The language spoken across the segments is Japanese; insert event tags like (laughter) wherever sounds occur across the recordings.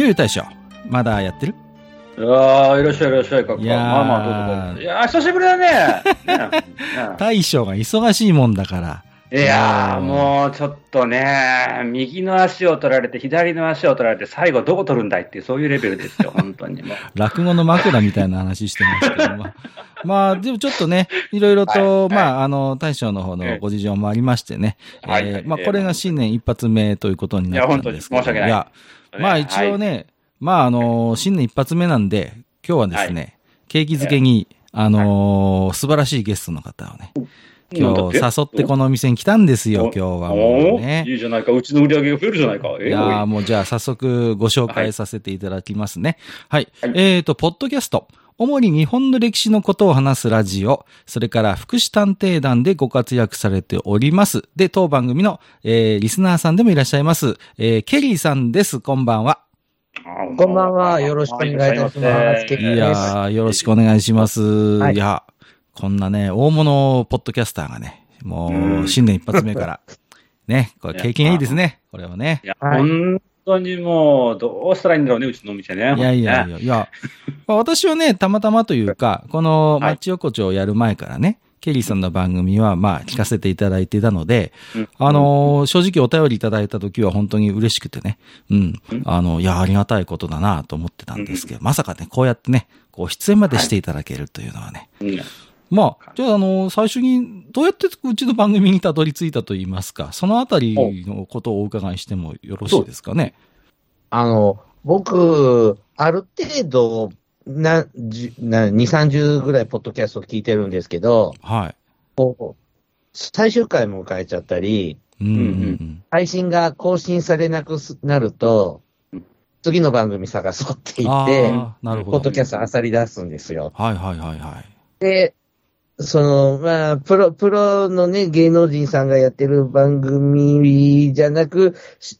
ゆうゆう大将まだやってる？ああ、いらっしゃいいらっしゃい、かっこ。いやーまあまあ、どうぞ。いやー、久しぶりだね。(laughs) ね大将が忙しいもんだからねいやー、もうちょっとね、右の足を取られて、左の足を取られて、最後どこ取るんだいっていう、そういうレベルですよ、本当にもう。(laughs) 落語の枕みたいな話してますけども。(laughs) まあ、でもちょっとね、いろいろと、はいまあ、あの、大将の方のご事情もありましてね。はいえーまあ、これが新年一発目ということになったんですけど。いや本当に申し訳ないや、まあ一応ね、まああの、新年一発目なんで、今日はですね、景気づけに、あのー素晴らしいゲストの方をね、今日誘ってこのお店に来たんですよ、今日はもうおねー。いいじゃないか、うちの売り上げが増えるじゃないか。えいやーもうじゃあ早速ご紹介させていただきますね。はい。えっ、と、ポッドキャスト。主に日本の歴史のことを話すラジオ、それから福祉探偵団でご活躍されております。で、当番組の、えーリスナーさんでもいらっしゃいます。えーケリーさんです。こんばんは。こんばんはよろしくお願いいたしますはいいやー、よろしくお願いします。はいいや、こんなね、大物ポッドキャスターがね、もうんう、新年一発目から、ね、これ経験がいいですね。これはね。い。や、はい。本当にもう、どうしたらいいんだろうね、うちのお店ね。いやいやいや、いや、まあ私はね、たまたまというか、このマッチ横丁をやる前からね、ケリーさんの番組は、まあ、聞かせていただいていたので、うん。あのー正直お便りいただいた時は本当に嬉しくてね、うん。うん、あの、いや、ありがたいことだなと思ってたんですけど、まさかね、こうやってね、こう、出演までしていただけるというのはね、うんまあ、じゃあ、あの、最初に、どうやってうちの番組にたどり着いたと言いますか、そのあたりのことをお伺いしてもよろしいですかね？あの、僕、ある程度、な、じな、2、30ぐらいポッドキャスト聞いてるんですけど、はい。こう、最終回迎えちゃったり、うんうんううんん。配信が更新されなくすなるとうん、次の番組探そうって言って、なるほど。ポッドキャスト漁り出すんですよ。はいはいはいはい。で、その、まあ、プロ、プロのね、芸能人さんがやってる番組じゃなく、し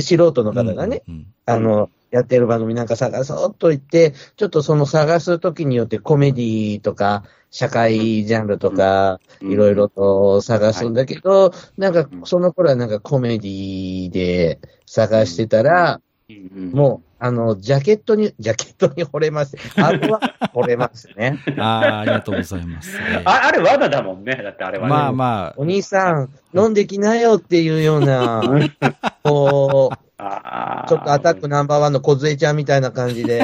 素人の方がね、うんうん。あの、やってる番組なんか探そうと言って、ちょっとその探すときによってコメディとか、社会ジャンルとか、いろいろと探すんだけど、なんか、その頃はなんかコメディで探してたら、うん。もう、あの、ジャケットに、(laughs) ジャケットに惚れます。あれは惚れますね。ああ、ありがとうございます。え (laughs) えああれ、罠だもんね。だってあれはね。まあまあお、兄さん、飲んできなよっていうような、(laughs) こう、あちょっとアタックナンバーワンの小杖ちゃんみたいな感じで、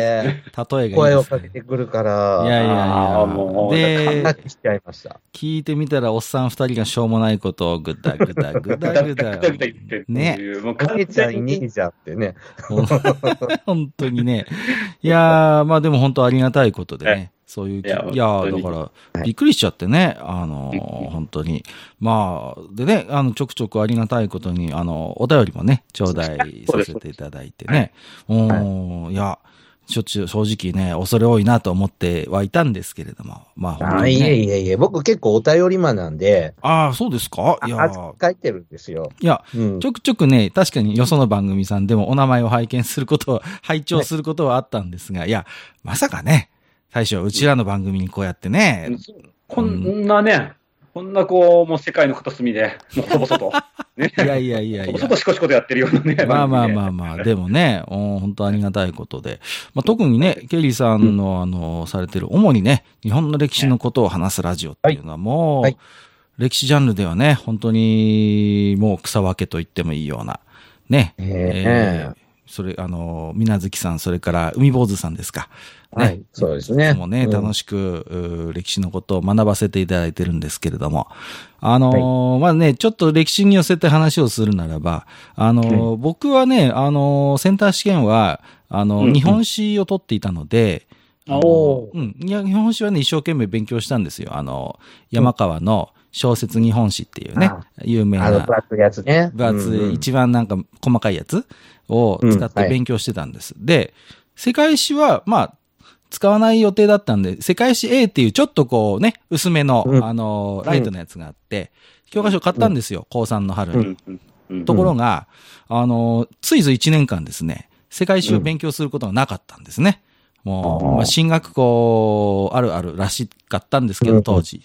(laughs) 例えが声を。かけてくるかいやら、いやいあーもうや。でしちゃいました。聞いてみたら、おっさん二人がしょうもないことをぐだぐだぐだぐだ。ぐだぐだ言ってね。もうかけちゃいねにえじゃんってね。本当にね。いやー、まあでも本当ありがたいことでね。そういうき、いいやや本当にーだから、はいびっくりしちゃってね。あのー、本当に。まあ、でね、あの、ちょくちょくありがたいことに、あの、お便りもね、頂戴させていただいてね。うん、いや、しょっちゅう正直ね、恐れ多いなと思ってはいたんですけれども。まあ本当あいえにね。いえいえ、僕結構お便り魔なんで、ああ、そうですか？いや書いてるんですよ。いや、うんち。ょくちょくね、確かによその番組さんでもお名前を拝見することは、拝聴することはあったんですが、いや、まさかね、最初、うちらの番組にこうやってね、こんなね、こんなこう、もう世界の片隅で、もう細々と。(laughs) ね。いやいやいやいや細々。しこしことやってるようなね。まあまあまあ。あまあ、でもね、お本当ありがたいことで。まあ、特にね、ケリーさんの、あの、されてる、主にね、日本の歴史のことを話すラジオっていうのはもう、はい歴史ジャンルではね、本当に、もう草分けと言ってもいいような、ね、ええそれ、あの、みなずきさん、それから海坊主さんですか。ね。はいそうですねもね、うん楽しく、うー歴史のことを学ばせていただいてるんですけれども。あのーまあね、ちょっと歴史に寄せて話をするならば、あのー僕はね、あのーセンター試験は、あのーうんうん日本史を取っていたので、あのおうん。いや、日本史はね、一生懸命勉強したんですよ。あの、山川の小説日本史っていうねあ、有名あの、な分厚いやつね。分厚い、一番なんか細かいやつを使って勉強してたんです。で、世界史は、まあ、使わない予定だったんで、世界史 A っていうちょっとこうね、薄めの、うんあの、ライトのやつがあって、教科書買ったんですよ、高3の春に。うんうんうんところが、あの、ついぞ1年間ですね、世界史を勉強することがなかったんですね。もう、まあ、進学校あるあるらしかったんですけど、うん当時。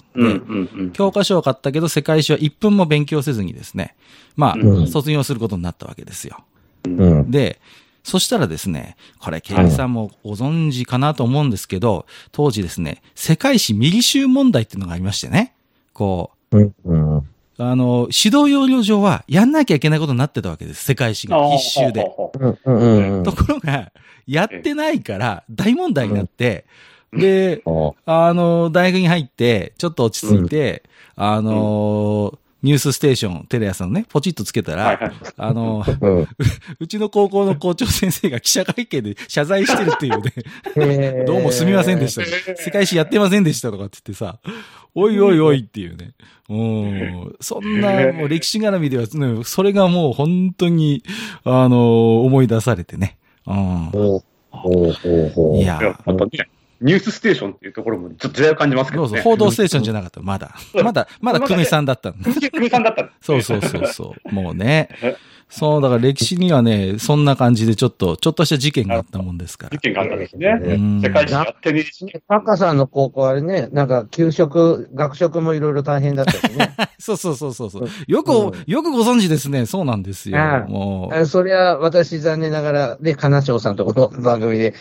教科書を買ったけど、世界史は1分も勉強せずにですね、まあ、うん卒業することになったわけですよ。うん。で、そしたらですね、これ、ケリーさんもご存知かなと思うんですけど、当時ですね、世界史ミリ集問題っていうのがありましてね、こうん。うん。う、あの、指導要領上はやんなきゃいけないことになってたわけです、世界史が必修で。ところが、やってないから大問題になって、で、おあの、大学に入って、ちょっと落ち着いて、あの、ニュースステーション、テレ朝のね、ポチッとつけたら、うはいはいあの、うん。(laughs) うちの高校の校長先生が記者会見で謝罪してるっていうね、どうもすみませんでした。世界史やってませんでしたとかって言ってさ、おいおいおいっていうね。うん。そんな、もう歴史絡みでは、ね、それがもう本当に、あの、思い出されてね。うん。ほうほうほうほう。いやいや、またね、ニュースステーションっていうところもちょっと時代を感じますけどね。どうぞ、報道ステーションじゃなかった、まだ。(laughs) まだ、まだ久米さんだったんだ。(laughs) 久米さんだったんですそうそうそうそう。もうね。(laughs) そう、だから歴史にはね、そんな感じでちょっと、ちょっとした事件があったもんですから事。件があったんですね。うん世界史やってねえし。タカさんの高校あれね、なんか給食、学食もいろいろ大変だったしね。(laughs) そうそうそうそうそう。よく、うんよくご存知ですね。そうなんですよ。うんもう。あそりゃ、私残念ながら、ね、金賞さんとこの番組で、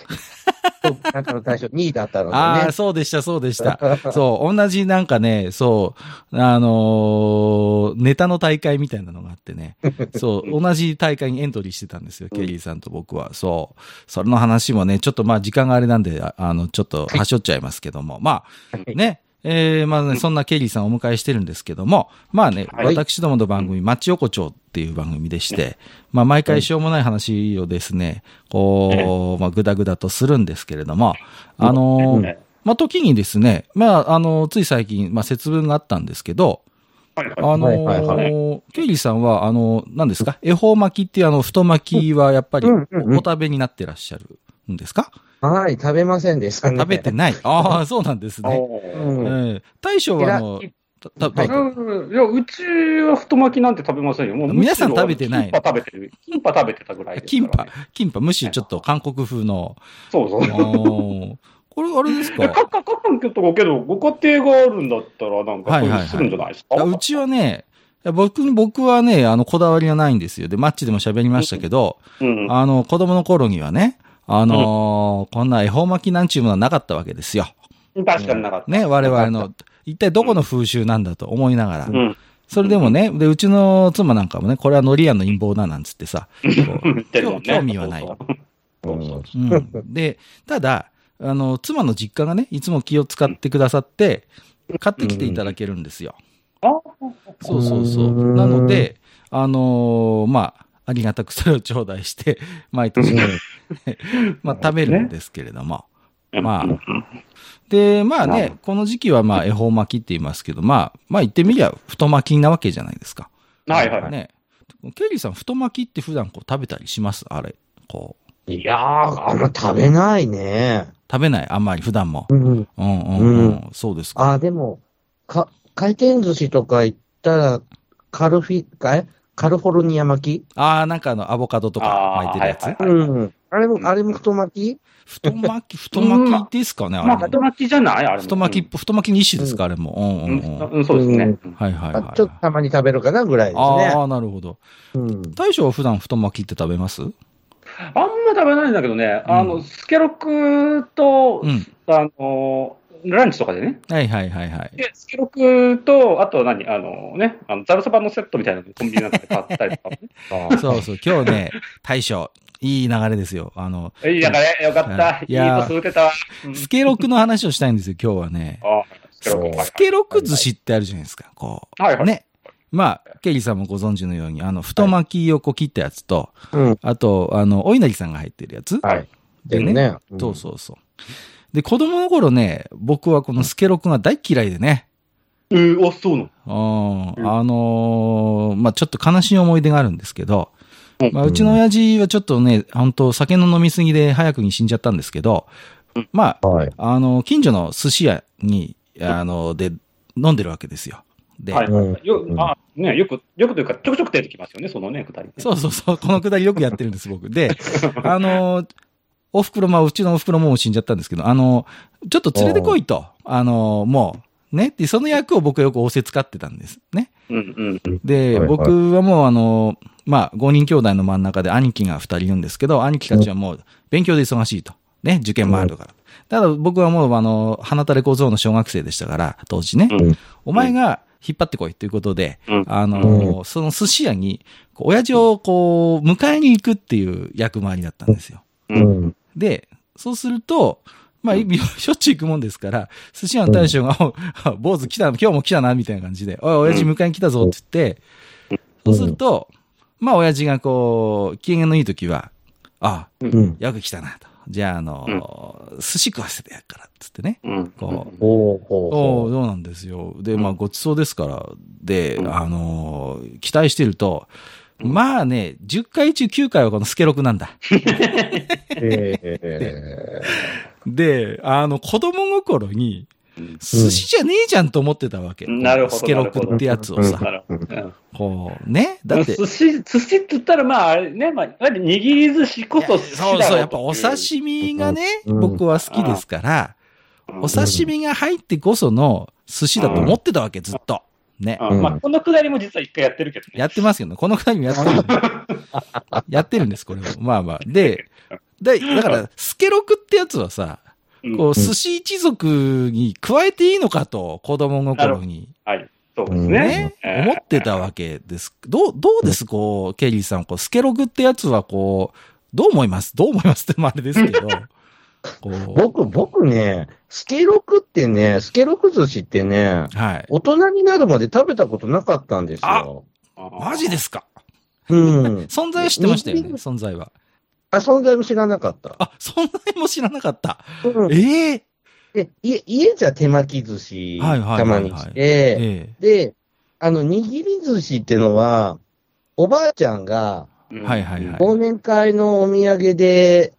(laughs) なんかの大賞2位だったのでね。ああ、そうでした、そうでした。(laughs) そう、同じなんかね、そう、あのーネタの大会みたいなのがあってね。そう、同じ大会にエントリーしてたんですよ、ケリーさんと僕は。そう。それの話もね、ちょっとまあ時間があれなんで、ああの、ちょっと端折っちゃいますけども。まあ、ね。えー、まあね、そんなケリーさんをお迎えしてるんですけども、まあね、はい。私どもの番組、マッチ横丁っていう番組でして、まあ毎回しょうもない話をですね、こう、まあぐだぐだとするんですけれども、あのーねまあ、時にですね、まあ、あの、つい最近、まあ、節分があったんですけど、はいはいあのはいはいーケイリーさんは、あの、何ですか？恵方巻きっていうあの、太巻きはやっぱりおうんうんうん食べになってらっしゃるんですか？はい、食べませんでしたね。食べてない。(laughs) ああ、そうなんですね。ええ大将は、あのい、たたはいや、うちは太巻きなんて食べませんよ。もう皆さん食べてないキンパ食べてる。キンパ食べてたぐらいですキンパキンパ、むしろちょっと韓国風の。そうそう。これ、あれです、か？かかかかんけど、けど、ご家庭があるんだったら、なんか、そういするんじゃないですか。あうちはね、僕、僕はね、あの、こだわりはないんですよ。で、マッチでも喋りましたけど、うん。あの、子供の頃にはね、あのーこんな恵方巻きなんちゅうものはなかったわけですよ。確かになかった。ね、我々の、一体どこの風習なんだと思いながら。うん。それでもね、で、うちの妻なんかもね、これはノリアンの陰謀だなんつってさ、興味はないうん。で、ただ、あの、妻の実家がね、いつも気を使ってくださって、買ってきていただけるんですよ。あそうそうそうう。んなので、あのーまあ、ありがたくそれを頂戴して、(laughs) 毎年、(laughs) まあ、食べるんですけれども。まあうんで、まあね、この時期はまあ、恵方巻きって言いますけど、まあ、まあ言ってみりゃ、太巻きなわけじゃないですか。はいはいはい。ね。ケリーさん、太巻きって普段こう食べたりします？あれ。こう。いやー、あんま食べないね。食べない？あんまり？普段も？うん。うんうんうん。そうですか。あ、でも、か、回転寿司とか行ったら、カルフィ、かえ？カルフォルニア巻き？ああ、なんかあの、アボカドとか巻いてるやつ？あーはいはいうん。あれも、あれも太巻き？太巻き、太巻きですかね、あまあ、れも。太巻きじゃない？あれも。太巻き、太巻きの一種ですか、あれも。うんううんんうん。うん、そうですね。はいはいはい。あちょっとたまに食べるかなぐらいですね。ああ、なるほど。うん。大将は普段太巻きって食べます？あんま食べないんだけどね、あうの、スケロクとう、ん。あの、ランチとかでね。はいはいはいはい。で、スケロクと、あと何？あのね、あの、ザルそばのセットみたいなのコンビニなんかで買ったりとかね。(laughs) そうそう、今日ね、大将、いい流れですよ。あの、いいだからよかった。いいと続けたスケロクの話をしたいんですよ、今日はね。あスケロク寿司ってあるじゃないですか、こう。はいはいね。まあ、ケリーさんもご存知のように、あの、太巻きをこう切ったやつと、うん。あと、あの、お稲荷さんが入ってるやつ。はい。でね。ね。そうそうそう。で、子供の頃ね、僕はこのスケロクが大嫌いでね。えー、あ、そうなうんうんあのーまあ、ちょっと悲しい思い出があるんですけど、のまあ、うちの親父はちょっとね、本当酒の飲みすぎで早くに死んじゃったんですけどうん、まあ、はい。あの、近所の寿司屋に、あの、で、飲んでるわけですよ。で、はいうんよあね、よく、よくというか、ちょくちょく出てきますよね、そのね、くだりね。そうそうそう、このくだりよくやってるんです、僕。で、(laughs) あの、お袋、まあ、うちのお袋もう死んじゃったんですけど、あの、ちょっと連れてこいと、あの、もう、ね、で、その役を僕はよく仰せ使ってたんです。ね。うんうんうん。で、はいはい僕はもうあの、まあ、5人兄弟の真ん中で兄貴が2人いるんですけど、兄貴たちはもう勉強で忙しいと。ね、受験もあるから。ただ僕はもうあの、花垂れ小僧の小学生でしたから、当時ね。うんお前が引っ張ってこいということで、うん。あの、その寿司屋に、こう親父をこう、迎えに行くっていう役回りだったんですよ。で、そうすると、まあ、しょっちゅう行くもんですから、寿司屋の大将が、お坊主来た、今日も来たな、みたいな感じで、おい、親父迎えに来たぞって言って、そうすると、まあ、親父がこう、機嫌のいい時は、あ、うん。よく来たなと。じゃあ、あの、寿司食わせてやっから、つってね。うん。こうおおそうなんですよ。で、まあ、ごちそうですから、で、あのー期待してると、まあね、10回中9回はこのスケロクなんだ。う。(laughs) え (laughs) で、あの、子供心に、寿司じゃねえじゃんと思ってたわけ。なるほどスケロクってやつをさ、なるほど。うんこう、ね。だって、寿司、寿司って言ったら、まあ、あれね、まあ、握り寿司こそ寿司だろそうそう、やっぱお刺身がね、うん僕は好きですから、うんお刺身が入ってこその寿司だと思ってたわけ、ずっと。ね。うんまあ、このくだりも実は一回やってるけどね。やってますけどね。この二人もやってるんで。やってるんです、これも。まあまあ。で、で、だから、スケロクってやつはさ、うんこう、寿司一族に加えていいのかと、子供心に。はい。そうですねね。、思ってたわけです。どう、どうです？こう、ケリーさん、こう、スケロクってやつはこう、どう思います？どう思いますってもあれですけど、(laughs) こう、僕、僕ね、スケロクってね、スケロク寿司ってね、はい。大人になるまで食べたことなかったんですよ。マジですか？うん。(laughs) 存在は知ってましたよね、存在は。あ、存在も知らなかった。あ、存在も知らなかった。うんええで家家じゃ手巻き寿司、はいはいはいはいたまにして、えで、あの、握り寿司ってのは、おばあちゃんが、うんはいはいはい忘年会のお土産で、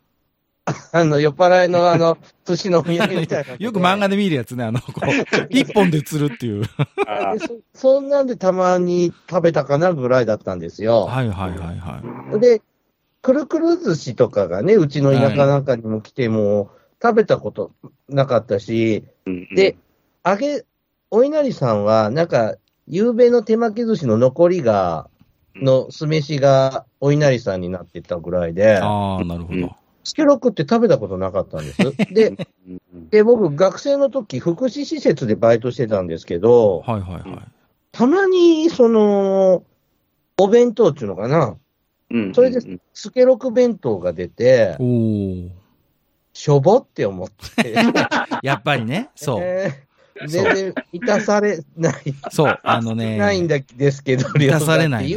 (laughs) あの、酔っ払いのあの、(laughs) 寿司のお土産みたいなえ。よく漫画で見るやつね、あの、こう、(laughs) 一本で釣るっていう。そそんなんでたまに食べたかなぐらいだったんですよ。はいはいはいはい。で、くるくる寿司とかがね、うちの田舎なんかにも来ても、食べたことなかったし、うんで、揚げ、お稲荷さんは、なんか、夕べの手巻き寿司の残りが、の酢飯がお稲荷さんになってたぐらいで、ああ、なるほうんど。スケロクって食べたことなかったんです。(laughs) で、で、僕、学生の時、福祉施設でバイトしてたんですけど、はいはいはい。たまに、その、お弁当っていうのかな、うんそれでスケロク弁当が出て。しょぼって思って、やっぱりね、そう。えー。全然満たされない、そう、あのね、ないんだですけど、満たされない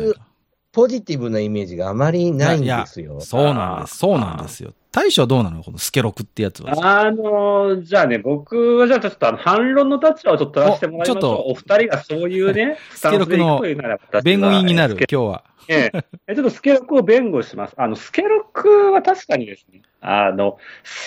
ポジティブなイメージがあまりないんですよ。そうなんです、そうなんですよ。大将はどうなのこのスケロクってやつは。あのじゃあね、僕はじゃあちょっとあの反論の立場をちょっと取らせてもらいましょう。おちょっとお二人がそういうね、(laughs) スタンスで行くというなら私は弁護人になる、今日は。(laughs) えええちょっとスケロクを弁護します。あの、スケロクは確かにですね、あの、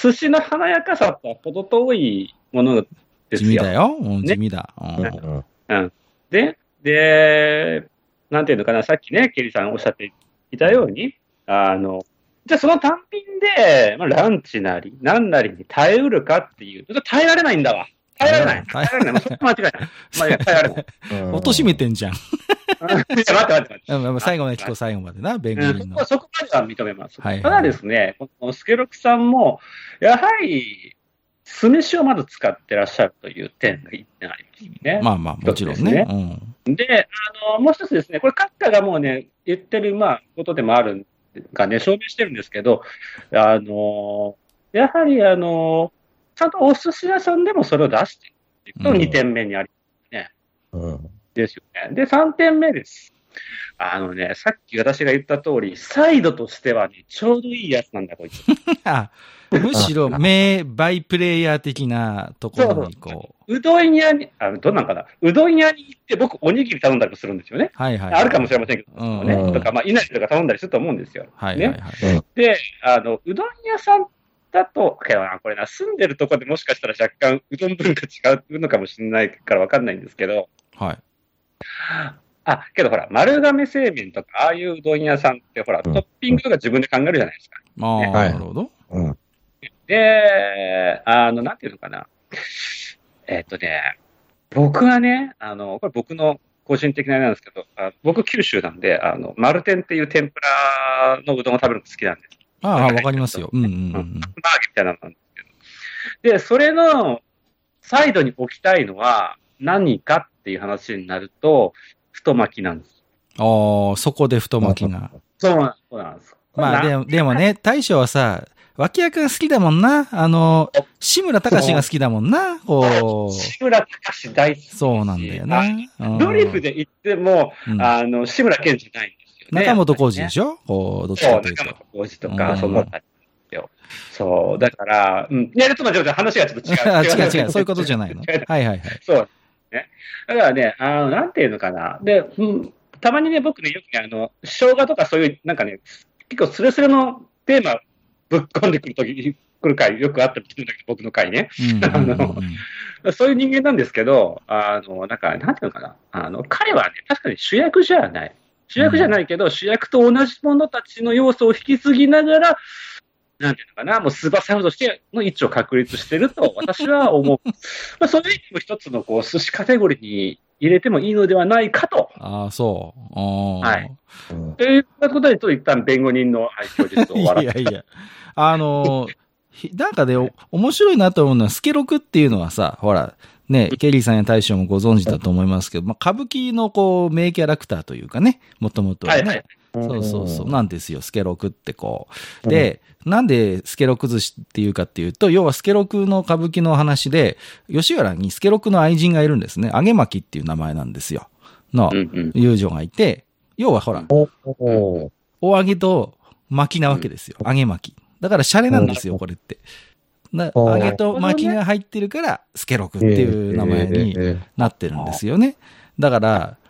寿司の華やかさとは程遠いものですよ。地味だよ。うん、ね地味だ。うんうんうん。で、で、なんていうのかな、さっきね、ケリーさんおっしゃっていたように、あの、じゃあその単品で、まあ、ランチなり、なんなりに耐えうるかっていう、耐えられないんだわ。耐えられない。耐えられない。もうそこ間違いない。まあいや、耐えられない。うん落としめてんじゃん。いや、待って待って待って。最後まで聞こう、最後までな、弁護人のうんそこ。までは認めます。はいはいただですね、このスケロクさんも、やはり、酢飯をまず使ってらっしゃるという点が一点ありますね。まあまあ、もちろんね。うん。で、あの、もう一つですね、これ、閣下がもうね、言ってる、まあ、ことでもあるんがね、証明してるんですけど、あの、やはり、あの、ちゃんとお寿司屋さんでもそれを出していくとうん2点目にありうんですよね。で、3点目です。あのね、さっき私が言った通り、サイドとしてはね、ちょうどいいやつなんだ、こいつ。(laughs) あ (laughs) むしろ、名バイプレイヤー的なところにこう。うどん屋に、あどうなんかな、うどん屋に行って僕、おにぎり頼んだりもするんですよね。はいはい。あるかもしれませんけど、うんね。うんとか、まあ、いなりとか頼んだりすると思うんですよ。はいはいはい。で、あの、うどん屋さんだと、これな、住んでるとこでもしかしたら若干、うどん文化違うのかもしれないからわかんないんですけど、はい。あ、けどほら、丸亀製麺とか、ああいううどん屋さんって、ほら、うんトッピングとか自分で考えるじゃないですか。まあ、ねはいなるほど。うん。で、あの、なんていうのかな。えっとね、僕はね、あの、これ僕の個人的なあれなんですけど、あ僕九州なんで、あの、丸天っていう天ぷらのうどんを食べるの好きなんです。ああ、わかりますよ。うんうんうんバーグみたいなのなんですけど。で、それのサイドに置きたいのは何かっていう話になると、太巻きなんです。ああ、そこで太巻きが。そうなんそうなんです。まあでも、でもね、大将はさ、脇役が好きだもんな。あの、志村隆が好きだもんな。こう、志村隆大好き。そうなんだよな。うんドリフで言っても、うんあの、志村けんじゃないんですよね。中本浩二でょ？しょこう、どっちかというと中。本浩二とうんか、そのあたりですよ。そう、だから、うん。いや、ちょっと待って、話がちょっと違あう。(laughs) 違う違う、そういうことじゃないの？(laughs) はいはいはい。そう。ね。だからね、あの、なんていうのかな。で、うん、たまにね、僕ね、よくね、あの、生姜とかそういう、なんかね、結構スレスレのテーマぶっ込んでくるとき、来る回よくあったりするんだけど、僕の回ね。うん (laughs) うんうんうんそういう人間なんですけど、あの、なんか、なんていうのかな。あの、彼はね、確かに主役じゃない。主役じゃないけど、主役と同じ者たちの要素を引き継ぎながら、なんていうのかな、もうスーパーサウンドとしての位置を確立してると、私は思う。(laughs) まあ、それも一つの、こう、寿司カテゴリーに入れてもいいのではないかと。ああ、そう。ははいうんということで、ちょっと一旦弁護人の愛嬌術をい笑って。(laughs) やいや。あの、ひなんかね、お面白いなと思うのは、スケロクっていうのはさ、ほら、ね、ケリーさんや大将もご存知だと思いますけど、まあ、歌舞伎のこう、名キャラクターというかね、もともとはね。はいはいそうそうそう。なんですよ、スケロクってこう。で、なんでスケロク寿司っていうかっていうと、要はスケロクの歌舞伎の話で、吉原にスケロクの愛人がいるんですね。揚げ巻きっていう名前なんですよ。のうんうん。友女がいて、要はほら、お揚げと巻きなわけですよ。揚げ巻き。だからシャレなんですよ、これって。なお揚げと巻きが入ってるから、スケロクっていう名前にえなってるんですよね。だから、うん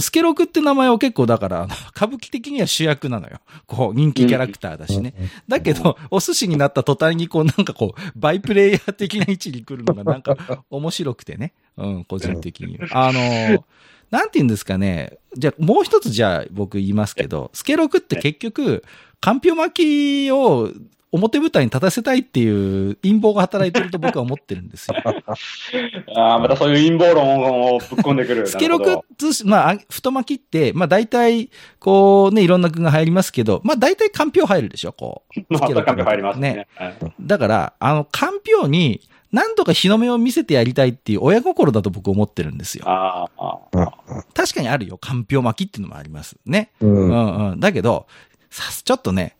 スケロクって名前は結構だから、あの歌舞伎的には主役なのよ。こう、人気キャラクターだしね。だけど、お寿司になった途端にこう、なんかこう、バイプレイヤー的な位置に来るのがなんか面白くてね。うん、個人的には。あの、なんて言うんですかね。じゃあ、もう一つじゃあ僕言いますけど、スケロクって結局、かんぴょう巻きを表舞台に立たせたいっていう陰謀が働いてると僕は思ってるんですよ。(laughs) ああ、またそういう陰謀論をぶっ込んでくる。スケロク寿司、まあ、太巻きって、まあ大体、こうね、いろんな具が入りますけど、まあ大体かんぴょう入るでしょ、こう。ど (laughs) まあ、スケロク高く入りますね。はいだから、あの、かんぴょうに、なんとか日の目を見せてやりたいっていう親心だと僕思ってるんですよ。ああ、ああ確かにあるよ。かんぴょう巻きっていうのもあります。ね。う。うんんうん。だけど、さす、ちょっとね、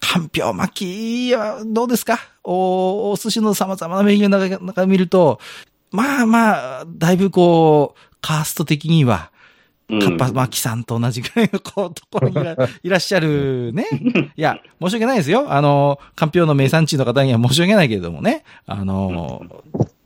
かんぴょう巻きはどうですか？お、お寿司の様々なメニューの中中見ると、まあまあ、だいぶこう、カースト的には、うんカッパ巻きさんと同じぐらいのこう、ところにいらっしゃるね。(laughs) いや、申し訳ないですよ。あの、かんぴょうの名産地の方には申し訳ないけれどもね。あの、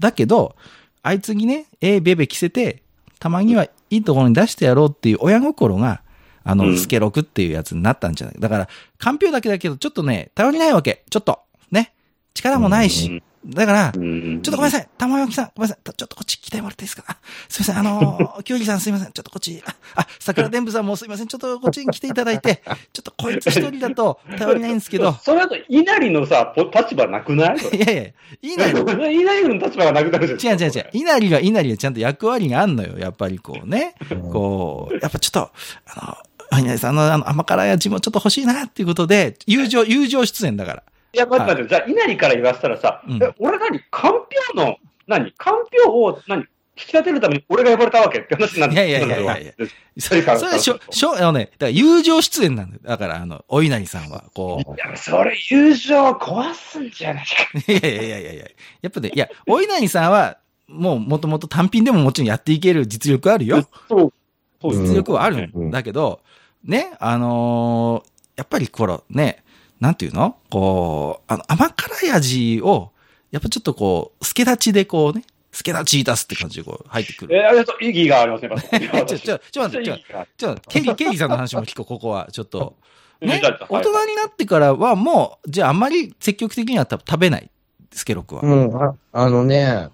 だけど、あいつにね、ええベベ着せて、たまにはいいところに出してやろうっていう親心が、あの、うんスケロクっていうやつになったんじゃない？だから、かんぴょうだけだけど、ちょっとね、頼りないわけ。ちょっと、ね。力もないし。だから、うんちょっとごめんなさい。玉置さん、ごめんなさい。ちょっとこっち来てもらっていいですか？あすいません。あのー、キュウリさんすいません。ちょっとこっち。あ、あ桜伝部さんもすいません。ちょっとこっちに来ていただいて、(laughs) ちょっとこいつ一人だと頼りないんですけど。(laughs) それだと、稲荷のさ、ぽ立場なくない？(laughs) いやいや、いいなよ。稲荷の立場がなくなるじゃん。違う違う違う。稲荷は稲荷はちゃんと役割があんのよ。やっぱりこうね。こう、やっぱちょっと、あの、稲荷さんのあの甘辛い味もちょっと欲しいなっていうことで、友情、友情出演だから。いや、待って待って、じゃあ、稲荷から言わせたらさ、うんえ俺何？かんぴょうの、何？かんぴょうを、何？引き立てるために俺が呼ばれたわけって話になっていやいやいやいやいや (laughs) それ、それしょ、しょ、あのね、だから友情出演なんだよ。だから、あの、お稲荷さんは、こう。いや、それ友情壊すんじゃないか。(laughs) いやいやいやいやいや。やっぱね、いや、お稲荷さんは、もう、もともと単品でももちろんやっていける実力あるよ。そう。実力はあるんだけど、ね、あのーやっぱりこのね、なんていうの？こう、あの、甘辛い味を、やっぱちょっとこう、助立ちでこうね、助立ち出すって感じでこう入ってくる。えー、ありがとう。意義がありますね。やっぱ (laughs) ちょ、ちょ、ちょ、待って、ちょちょ、ケリー、ケリーさんの話も聞こう、ここは。ちょっと。ね大人になってからはもう、じゃああんまり積極的には多分食べない。スケロクは。うん、ああのね、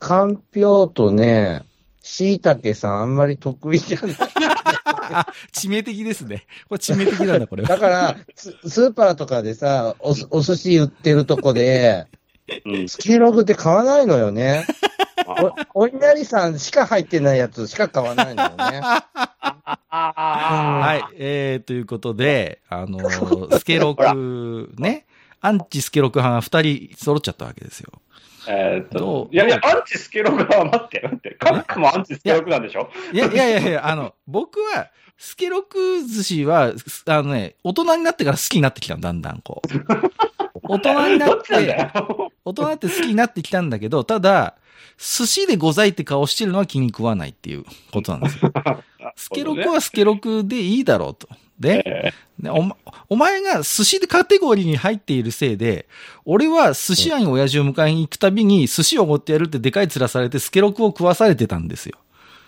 かんぴょうとね、しいたけさんあんまり得意じゃない。あ、致命的ですね。これ致命的なんだ、これは。だから、ススーパーとかでさ、おすお寿司売ってるとこで、うん。スケログって買わないのよね。お、お稲荷さんしか入ってないやつしか買わないのよね。あはい。えー、ということで、あのースケロク、ね、アンチスケロク派が二人揃っちゃったわけですよ。えーっどとう、いやいや、アンチスケロクは待って、待って。カックもアンチスケロクなんでしょ？いやいやいやいや、あの、僕は、スケロク寿司は、すあのね、大人になってから好きになってきたの、だんだんこう。大人になって、よ。大人って好きになってきたんだけど、ただ、寿司でございって顔してるのは気に食わないっていうことなんですよ。(laughs) スケロクはスケロクでいいだろうと。で、えねおま、お前が寿司でカテゴリーに入っているせいで、俺は寿司屋に親父を迎えに行くたびに寿司を持ってやるってでかい面されてスケロクを食わされてたんですよ。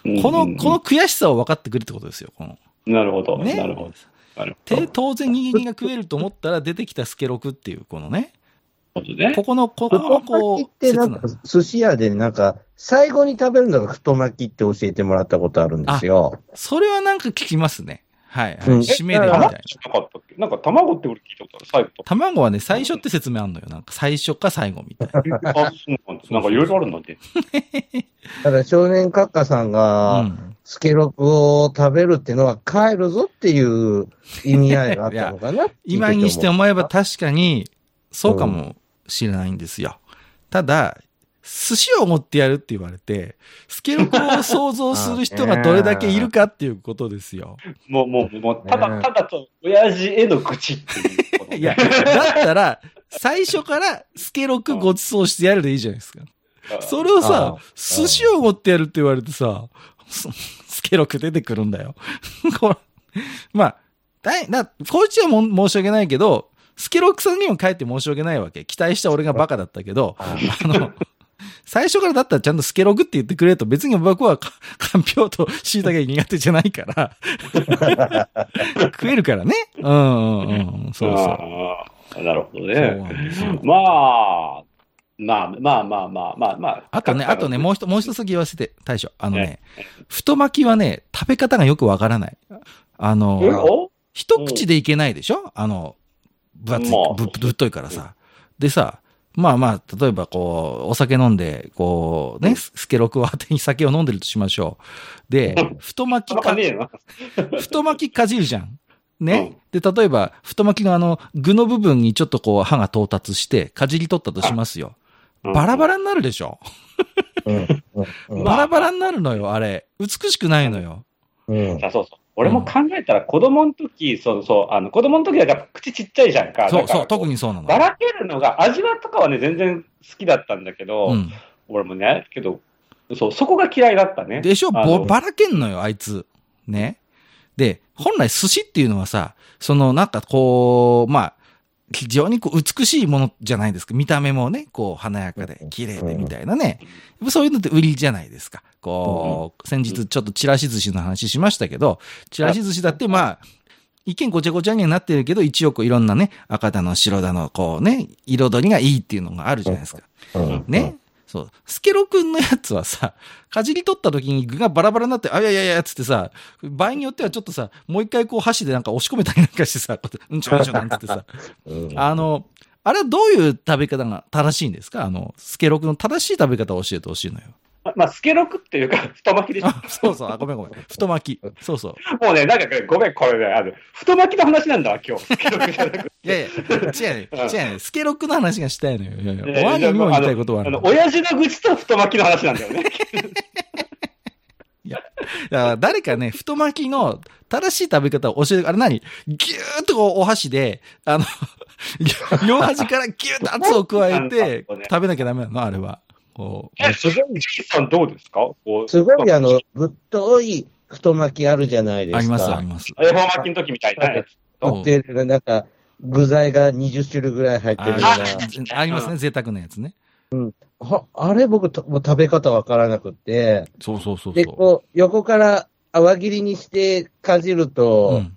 ーこの、うんこの悔しさを分かってくるってことですよ。この。なるほど。ね。なるほど。なるほてど。当然人間が食えると思ったら出てきたスケロクっていう、このね。ねここの、ここのこう、ってなんか寿司屋でなんか、最後に食べるのが太巻きって教えてもらったことあるんですよ。それはなんか聞きますね。はい、締めでみたい卵な。じゃなかったっけ？なんか卵って俺聞いたことある、最後と。卵はね、最初って説明あんのよ。なんか最初か最後みたいな。(laughs) あ、そうなんです。なんかいろいろあるんだね。(laughs) ただ少年閣下さんが、うん。スケロクを食べるっていうのは帰るぞっていう意味合いがあったのかな今にしても。思えば確かに、そうかもしれないんですよ。ただ、寿司を持ってやるって言われて、スケロクを想像する人がどれだけいるかっていうことですよ。もう、もう、もう、ただ、ねただと、親父への愚痴っていうことね。いや、だったら、最初からスケロクご馳走してやるでいいじゃないですか。それをさあ、寿司を持ってやるって言われてさ、そスケロク出てくるんだよ。(laughs) これまあ、大な、こいつはもん申し訳ないけど、スケロクさんにも帰って申し訳ないわけ。期待した俺がバカだったけど、ああの、最初からだったらちゃんとスケロクって言ってくれと、別に僕はかかんぴょうと椎茸苦手じゃないから、(laughs) 食えるからね。うんうんうん。そうそう。なるほどね。まあ、まあ、まあまあまあまあまあ。あとね、あとね、もう一、もう一つ言わせて、大将。あのね、太巻きはね、食べ方がよくわからない。あえの、お？一口でいけないでしょ？あの、分厚いまあ、ぶ、ぶっといからさ。でさ、まあまあ、例えばこう、お酒飲んで、こう、ね、ススケロクを当てに酒を飲んでるとしましょう。で、太巻きか。太巻きかじるじゃん。ね。で、例えば、太巻きのあの、具の部分にちょっとこう、歯が到達して、かじり取ったとしますよ。バラバラになるでしょ？バラバラになるのよ、あれ。美しくないのよ。うんあそうそう。俺も考えたら子供の時、そうそう、あの、子供の時だから口ちっちゃいじゃんか。そうそう、特にそうなの。ばらけるのが、味はとかはね、全然好きだったんだけど、うん。俺もね、けど、そう、そこが嫌いだったね。でしょ？ばらけんのよ、あいつ。ね。で、本来寿司っていうのはさ、そのなんかこう、まあ、非常にこう美しいものじゃないですか。見た目もね、こう華やかで綺麗でみたいなね。そういうのって売りじゃないですか。こう、先日ちょっとチラシ寿司の話しましたけど、チラシ寿司だってまあ、一見ごちゃごちゃにはなってるけど、一応こういろんなね、赤だの白だの、こうね、彩りがいいっていうのがあるじゃないですか。うんね。そう。スケロくんのやつはさ、かじり取った時に具がバラバラになって、あ、いやいやいや、つってさ、場合によってはちょっとさ、もう一回こう箸でなんか押し込めたりなんかしてさ、こうやってうんちょうんちょなんつってさ、うんあの、あれはどういう食べ方が正しいんですか？あの、スケロクの正しい食べ方を教えてほしいのよ。ままあ、スケロクっていうか、太巻きでしょ。あ、そうそう、あごめんごめん。太巻き。そうそう。もうね、なんか、ごめん、これね、あの、太巻きの話なんだわ、今日。スケロクじゃなくて。いやいや、違うね。違うね。スケロクの話がしたいのよ。いやいいやいや、やお前にも言いたいことはあるあの、親父の愚痴と太巻きの話なんだよね。(laughs) だから誰かね、太巻きの正しい食べ方を教えて、あれ何？ギューッとこうお箸で、あの、(laughs) 両端からギューッと圧を加えて (laughs) 食べなきゃダメなのあれは。すごい。さんどうですか？すごいあの、ぶっとい太巻きあるじゃないですか。あります、あります。恵方巻きの時みたいなやつ。うんで、なんか、具材が20種類ぐらい入ってるような。あありますね、贅沢なやつね。はあれ僕と、もう食べ方わからなくて、そうそうそうで、そう。こう、横から泡切りにしてかじると、うん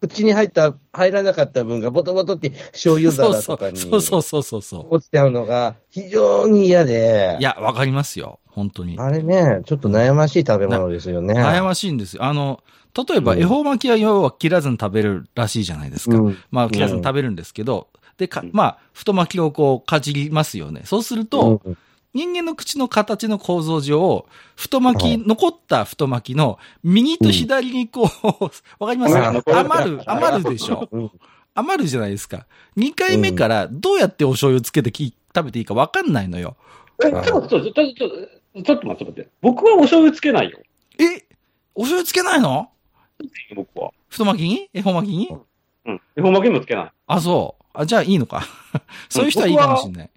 口に入った、入らなかった分がボトボトって醤油皿とかにうそうそうそうそうそう。落ちちゃうのが非常に嫌で、いや、わかりますよ。本当に。あれね、ちょっと悩ましい食べ物ですよね。悩ましいんですよ。あの、例えば、うん恵方巻きは要は切らずに食べれるらしいじゃないですか。うんまあ、切らずに食べるんですけど、で、かうん、まあ、太巻きをこう、かじりますよね。そうすると、うん人間の口の形の構造上、太巻き、はい残った太巻きの右と左にこう、わかります？うん余る、余るでしょうん余るじゃないですか。2回目からどうやってお醤油つけてき食べていいかわかんないのよ。え、ちょっと、ちょっと、ちょっと、ちょっと待って、ちょっと待って。僕はお醤油つけないよ。え？お醤油つけないの？僕は。太巻きに？恵方巻きに？うん。恵方巻きもつけない。あ、そう。あ、じゃあいいのか。(laughs) そういう人はいいかもしれない。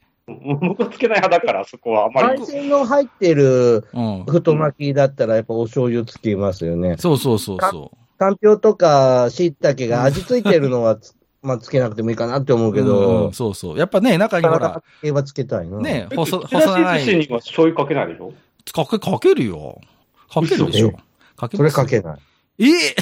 うん僕はつけない派だから、そこはあんまり海。鮮の入ってるうん。太巻きだったらやっぱお醤油つけますよね。そうそうそうそかんぴょうとか椎茸が味ついてるのはつ、(laughs) まあつけなくてもいいかなって思うう。けうんうどん、そうそう。やっぱね、中にほら、系はつけたいな。ね、え細、細長い。寿司には醤油かけないでしょかけ、かけるよ。かけるでしょ嘘。かけそますれかけない。ええ？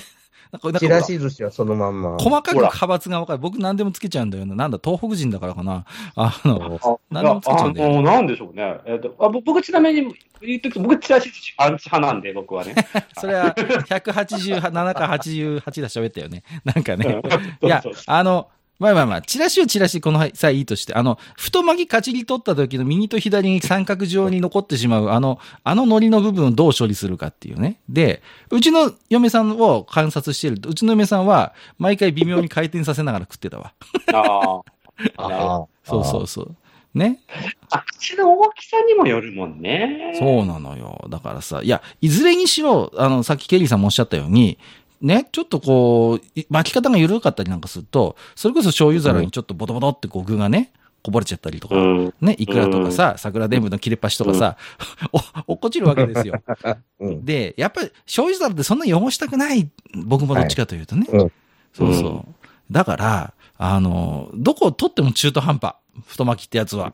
なんか、なんかちらし寿司はそのまんま。細かく派閥が分かる。僕何でもつけちゃうんだよな。なんだ、東北人だからかな。あの、あ何でもつけちゃうんだよなんでしょうね。えっと、あぼ僕ちなみに言っとくと、僕ちらし寿司アンチ派なんで、僕はね。(laughs) それは187か88で喋ったよね。なんかね。(laughs) いやあの、まあまあまあ、チラシをチラシこの際いいとして、あの、太巻きかじり取った時の右と左に三角状に残ってしまう、あの、あの海苔の部分をどう処理するかっていうね。で、うちの嫁さんを観察してると、うちの嫁さんは、毎回微妙に回転させながら食ってたわ。ああ。ああ。そうそうそう。ね。あ、口の大きさにもよるもんね。そうなのよ。だからさ、いや、いずれにしろ、あの、さっきケリーさんもおっしゃったように、ね、ちょっとこう、い巻き方が緩かったりなんかすると、それこそ醤油皿にちょっとボトボトってこう具がね、こぼれちゃったりとか、うん。ね、イクラとかさ、桜伝舞の切れっ端とかさ、お、落っこちるわけですよ。(laughs) うん。で、やっぱり醤油皿ってそんな汚したくない、僕もどっちかというとね。はいうんそうそう。うだから、あの、どこを取っても中途半端。太巻きってやつは。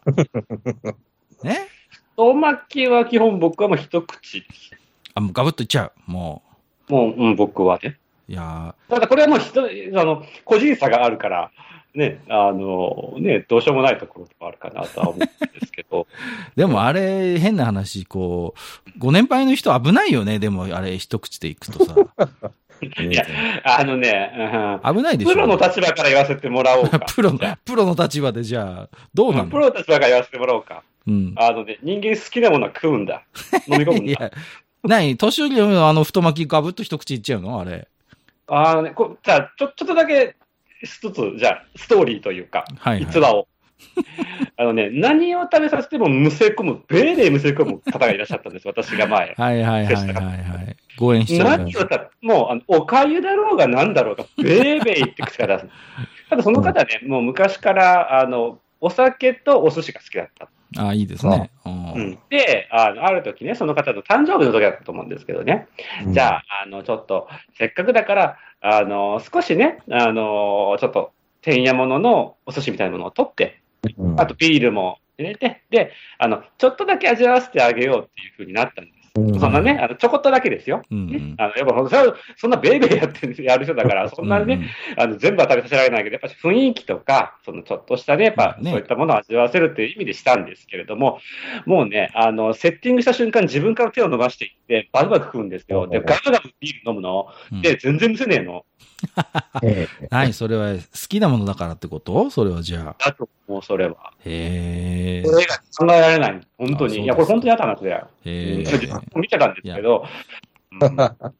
(laughs) ね？太巻きは基本僕はもう一口。あ、もうガブッといっちゃう。ももう、うん、僕はね。う。いやただこれはもう人、あの、個人差があるから、ね、あの、ね、どうしようもないところとかあるかなとは思うんですけど。ー (laughs) でもあれ、変な話、こう、ご年配の人危ないよね。でもあれ、一口でいくとさ。(laughs) いや、あのね、(laughs) 危ないでしょ。うんプロの立場から言わせてもらおうか。プロのプロの立場でじゃあ、どうなあのプロの立場から言わせてもらおうか。うん。あのね、人間好きなものは食うんだ。飲み込むんいだ。や、(laughs) 何？年寄りのあの太巻きガブッと一口いっちゃうの？あれ。あのね、こじゃあ、ちょ、ちょっとだけ、一つ、じゃあ、ストーリーというか、はい、はい。逸話を。(laughs) あのね、何を食べさせてもむせ込む、ベーベーむせ込む方がいらっしゃったんです、私が前。(laughs) はいはいはいはいはい。ご縁しちゃう何を食べもう、あの、おかゆだろうが何だろうが、ベーベー言って口から出す。ただその方ね、もう昔から、あの、お酒とお寿司が好きだった。あいいですね。う。うん。ん、であの、ある時ね、その方の誕生日の時だったと思うんですけどね、じゃあ、あの、ちょっと、せっかくだから、あの、少しね、あの、ちょっと、天や物のお寿司みたいなものを取って、うん。あとビールも入れて、で、あの、ちょっとだけ味わわせてあげようっていうふうになったんです。うんそんなね、あの、ちょこっとだけですよ。うんねあの、やっぱ、そそんなベーベーやってるやる人だから、そんなにね、あの、全部は食べさせられないけど、やっぱり雰囲気とか、そのちょっとしたね、やっぱ、ねそういったものを味わわせるっていう意味でしたんですけれども、もうね、あの、セッティングした瞬間、自分から手を伸ばしていって、バクバク食うんですよ。で、ガブガブビール飲むの？うんで、全然むせねえの。(laughs) ええ何それは好きなものだからってこと？それはじゃあ。あと、もうそれは。へえ。これが考えられない。本当に。いや、これ本当にあった話だよ。え。見てたんですけど、うん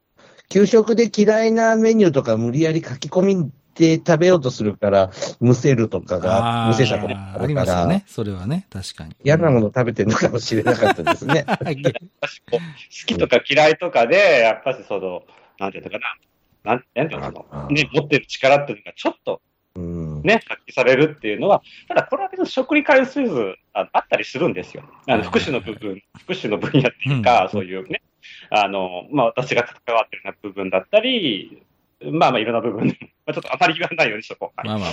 給食で嫌いなメニューとか無理やり書き込みで食べようとするから、むせるとかが、あむせたことがあありあるから、ますよね。それはね。確かに。嫌なもの食べてるのかもしれなかったですね。(laughs) 好きとか嫌いとかで、やっぱりその、なんていうのかな、なんなんていうのかな、ね、持ってる力っていうのがちょっとうんね、発揮されるっていうのは、ただこれは別に食に関するああったりするんですよ。あの福祉の部分、福祉の分野っていうか、うんそういうね、あの、まあ私が関わってるような部分だったり、まあまあいろんな部分で、まあちょっとあまり言わないようにしとこう。はいまあまあ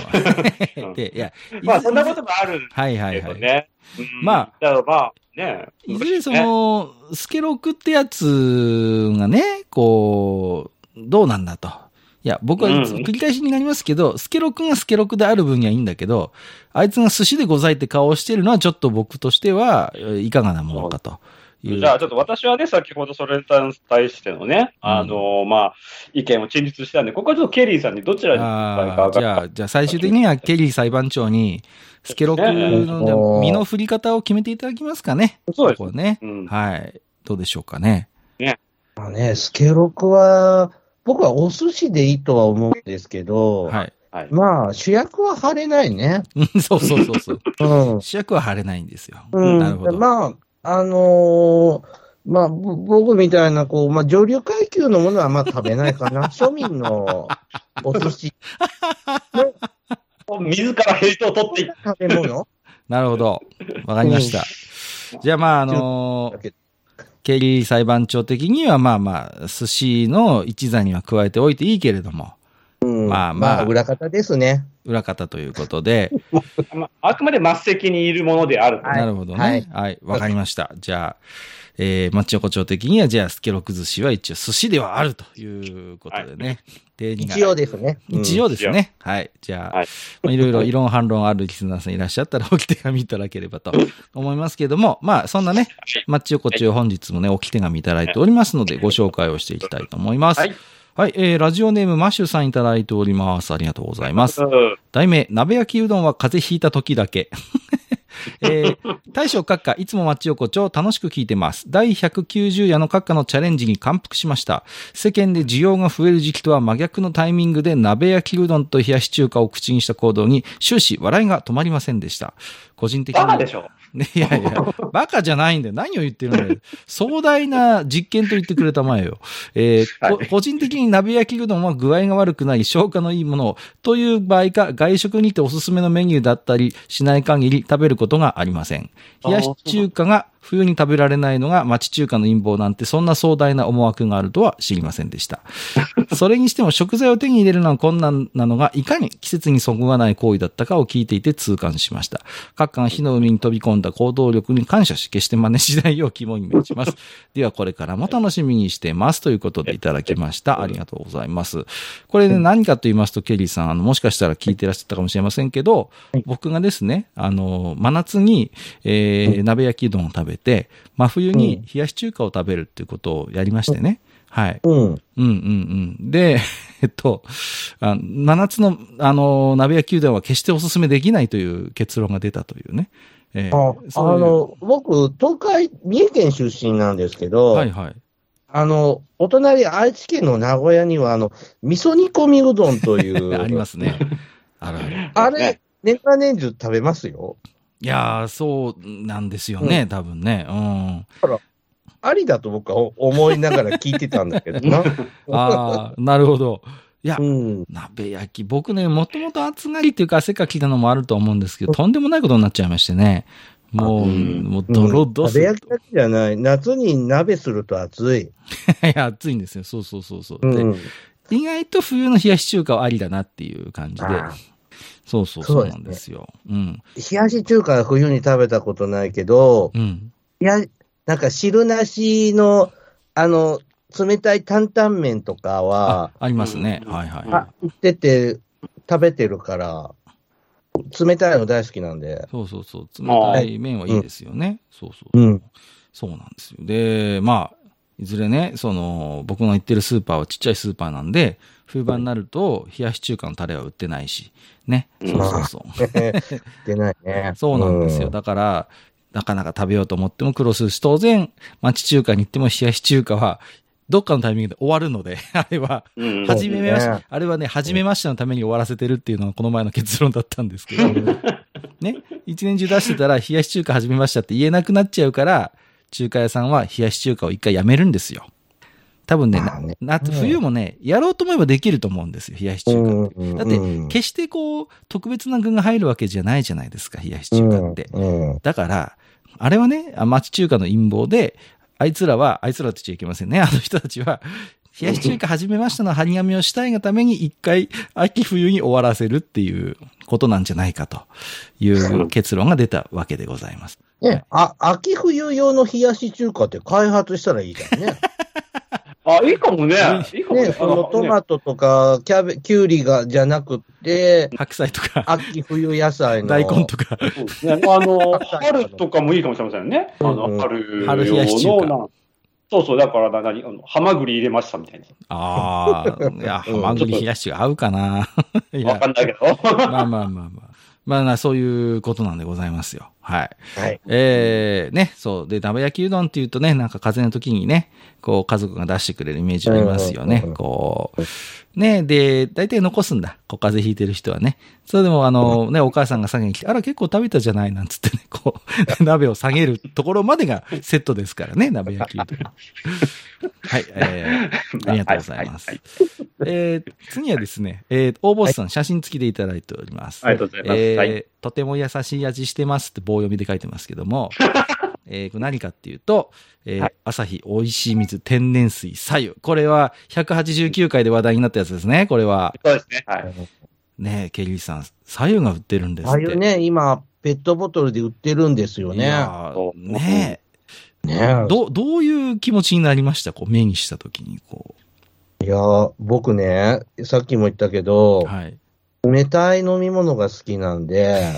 まあ。う (laughs) ん (laughs) で、いや、まあそんなこともあるんはいはいはい。けどね。うんまあ、だからまあね。いずれその、スケロクってやつがね、こう、どうなんだと。いや、僕はうん繰り返しになりますけど、スケロクがスケロクである分にはいいんだけど、あいつが寿司でございって顔をしてるのはちょっと僕としては、えいかがなものかという。じゃあ、ちょっと私はね、先ほどそれに対してのね、あの、まあ、意見を陳述したんで、ここはちょっとケリーさんにどちらにああ、かじゃあ、じゃあ最終的にはケリー裁判長に、スケロクの身の振り方を決めていただきますかね。そうですね。うんはい。どうでしょうかね。まあね、スケロクは、僕はお寿司でいいとは思うんですけど、はい。はい。まあ、主役は張れないね。うんそうそうそうそう。うん。主役は張れないんですよ。うん、なるほど。まあ、あのーまあ、ぼ僕みたいな、こう、まあ、上流階級のものはまあ食べないかな。(laughs) 庶民のお寿司 (laughs) 自らヘイトを取っていく。食べ物なるほど。わかりました。じゃあまあ、あのだけどケリー裁判長的にはまあまあ、寿司の一座には加えておいていいけれども、うん、まあまあ裏方ですね。裏方ということで、(laughs) まあ、あくまで末席にいるものであるなるほどね。はい。わ、かりました。じゃあ、えー、マッチ横丁的には、じゃあ、スケロク寿司は一応寿司ではあるということでね。定義が一応ですね。うん一応ですね。はい。じゃあ、はいまあ、いろいろ異論反論あるリスナーさんいらっしゃったら、おき手紙いただければと思いますけれども、(laughs) まあ、そんなね、マッチ横丁本日もね、おき手紙いただいておりますので、ご紹介をしていきたいと思います。はい。はい、えー、ラジオネームマッシュさんいただいております。ありがとうございます。うん題名、鍋焼きうどんは風邪ひいた時だけ。えー、大将閣下、いつも町横丁楽しく聞いてます。第190夜の閣下のチャレンジに感服しました。世間で需要が増える時期とは真逆のタイミングで鍋焼きうどんと冷やし中華を口にした行動に終始笑いが止まりませんでした。個人的に。バカでしょ。ね、いやいや、(laughs) バカじゃないんだよ。何を言ってるんだよ。壮大な実験と言ってくれたまえよ。えーこはい個人的に鍋焼きうどんは具合が悪くなり消化のいいものを、という場合か、外食にておすすめのメニューだったりしない限り食べることがありません。冷やし中華が冬に食べられないのが町中華の陰謀なんてそんな壮大な思惑があるとは知りませんでした。(laughs) それにしても食材を手に入れるのは困難なのがいかに季節にそぐわない行為だったかを聞いていて痛感しました。各館火の海に飛び込んだ行動力に感謝し、決して真似しないよう肝に銘じます。(laughs) ではこれからも楽しみにしてます。ということでいただきました。ありがとうございます。これね、何かと言いますと、ケリーさん、あの、もしかしたら聞いてらっしゃったかもしれませんけど、僕がですね、あの、真夏に、えー、鍋焼きうどんを食べて、真冬に冷やし中華を食べるっていうことをやりましてね。はい。うん。うんうんうん。で、(laughs) えっと、あ真夏の、あの、鍋焼きうどんは決してお勧めできないという結論が出たというね。えーああの、僕、東海、三重県出身なんですけど、はいはい。あの、お隣、愛知県の名古屋には、あの、味噌煮込みうどんという。(laughs) ありますね。あれね、年が年中食べますよ。いやー、そうなんですよね、多分ね。うん。ありだと僕は思いながら聞いてたんだけどな。(laughs) ああ、なるほど。いやう、ん。鍋焼き、僕ね、もともと暑がりっていうか汗かきなのもあると思うんですけど、とんでもないことになっちゃいましてね。もう、うんもうドロドロ食べ焼きだけじゃない。夏に鍋すると暑い。(laughs) いや、暑いんですよ。そうそうそうそう。うん。で、意外と冬の冷やし中華はありだなっていう感じであ。そうそうそうなんですよ。うん。冷やし中華は冬に食べたことないけど、うん。いや、なんか汁なしの、あの、冷たい担々麺とかあは、、ありますね。うんはいはい。あ、売ってて食べてるから、冷たいの大好きなんで。そうそうそう。冷たい麺はいいですよね。そうそうそう。うんそうなんですよ。で、まあ、いずれね、その、僕の行ってるスーパーはちっちゃいスーパーなんで、冬場になると、冷やし中華のタレは売ってないし、ね。そうそうそう。出ないね。(laughs) そうなんですよ。うだから、なかなか食べようと思っても苦労するし、当然、町中華に行っても冷やし中華は、どっかのタイミングで終わるので、(laughs) あれは、うんはじめましそうですねあれはね、はじめましてのために終わらせてるっていうのがこの前の結論だったんですけど、ね、一年中出してたら、冷やし中華はじめましたって言えなくなっちゃうから、中華屋さんは冷やし中華を一回やめるんですよ。多分ね、まあねな夏、冬もね、やろうと思えばできると思うんですよ、冷やし中華って。うんだってうん決してこう、特別な具が入るわけじゃないじゃないですか、冷やし中華って。うんうんだから、あれはね、あ町中華の陰謀で、あいつらは、あいつらって言っちゃいけませんね。あの人たちは、冷やし中華始めましたの張り紙をしたいがために一回秋冬に終わらせるっていうことなんじゃないかという結論が出たわけでございます。ね、あ、秋冬用の冷やし中華って開発したらいいじゃんね。(laughs) あ、いいかもね。いいかもね。ね、そのトマトとか、キャベ、キュウリが、じゃなくて、(laughs) 白菜とか、秋冬野菜の。大根とか。そうですね。あの、春とかもいいかもしれませんね。あの、うん春春冷やし中華用のなそうそう、だからな、何、あの、ハマグリ入れましたみたいああ、いや、(laughs) うんハマグリ冷やしが合うかな。(laughs) わやかんないけど。まあまあまあまあ。まあな、そういうことなんでございますよ。はい。はい。えー、ね、そう。で、鍋焼きうどんっていうとね、なんか風邪の時にね、こう家族が出してくれるイメージありますよねうん。こう。ね、で、大体残すんだ。こう風邪ひいてる人はね。それでもあの、ね、お母さんが下げに来て、あら結構食べたじゃないなんつってね、こう、(laughs) 鍋を下げるところまでがセットですからね、鍋焼きうどん。はい、えー、(laughs) ありがとうございます。はいえー、次はですね、えー、大ボスさん、写真付きでいただいております。ありがとうございます。えーはい。とても優しい味してますって棒読みで書いてますけども、(laughs) えーこれ何かっていうと、えーはい朝日美味しい水天然水左右。これは189回で話題になったやつですね。これは。そうですね。はい。ねえ、ケリーさん、左右が売ってるんですって。ああいうね、今、ペットボトルで売ってるんですよいね。やーそうねねえ。どう、どういう気持ちになりました？こう、目にしたときに、こいや、僕ね、さっきも言ったけう。ど、はい。冷たい飲み物が好きなんで、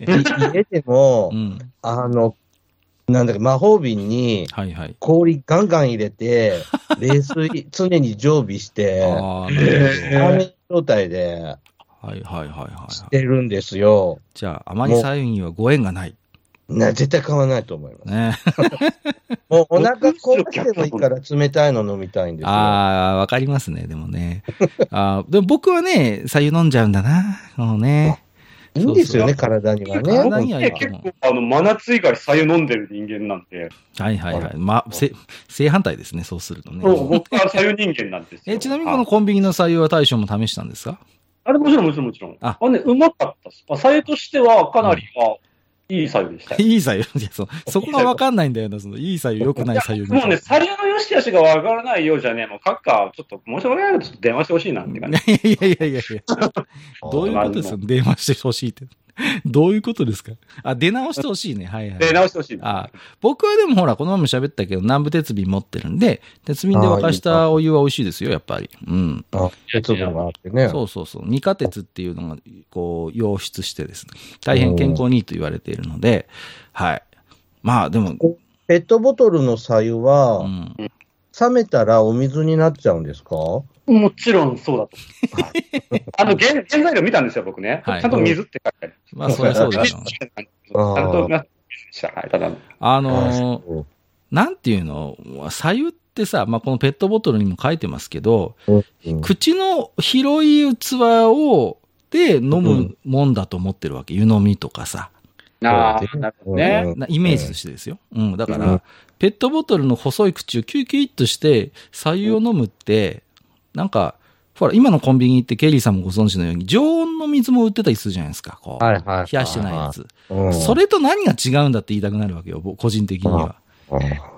い (laughs) 家でもう、ん。あの、なんだっけ、魔法瓶にはいはい。氷ガンガン入れて、(laughs) 冷水常に常備して、ああ、なるラーメン状態ではいはいはい。してるんですよ。じゃあ、あまり左右にはご縁がない。な絶対買わないと思います。ね。(laughs) もうお腹壊してもいいから冷たいの飲みたいんですよ。ああ、わかりますね、でもね。(laughs) あーでも僕はね、左右飲んじゃうんだな。このね。いいんですよね、体にはね。体にはいい僕ね、結構、あの、真夏以外左右飲んでる人間なんで、はいはいはい。まあ、せ正反対ですね、そうするとね。そう僕は左右人間なんですよ。え、ちなみにこのあコンビニの左右は大将も試したんですか？あれもちろんもちろんもちろん。ああ、ね、うまかったです。あ、左右としてはかなり、あ、いい左右でしたよ。いい左右。いや、そ、そこがわかんないんだよな、その、いい左右、良くない左右もうね、左右の良し悪しがわからないようじゃね、もう、閣下、ちょっと申し訳ないけど、ちょっと電話してほしいなって感じ。いやいやいやいやいや。どういうことですか電話してほしいって。(laughs) どういうことですか？あ、出直してほしいね。はいはい。出直してほしいな。あ僕はでもほら、このまま喋ったけど、南部鉄瓶持ってるんで、鉄瓶で沸かしたお湯は美味しいですよ、やっぱり。うん。あ鉄分があってね。そうそうそう。二価鉄っていうのが、こう、溶出してですね。大変健康にいいと言われているので、はい。まあ、でも、ペットボトルの左右うは、ん。冷めたらお水になっちゃうんですか？もちろんそうだと (laughs) あの、原原材料見たんですよ、僕ね。はいちゃんと水って書いてある。まあ、そりゃそうでしょう。(laughs) ちゃんとした。はい、ただの。あのーなんていうの、左右ってさ、まあ、このペットボトルにも書いてますけど、うん口の広い器を、で飲むもんだと思ってるわけ。湯飲みとかさ。ああ、なるほどね。うんなイメージとしてですよ。うん。だから、うんペットボトルの細い口をキュイキュイっとして、左右を飲むって、なんか、ほら、今のコンビニってケリーさんもご存知のように、常温の水も売ってたりするじゃないですか。こう。はいはいはい冷やしてないやつ。うんそれと何が違うんだって言いたくなるわけよ、僕個人的には。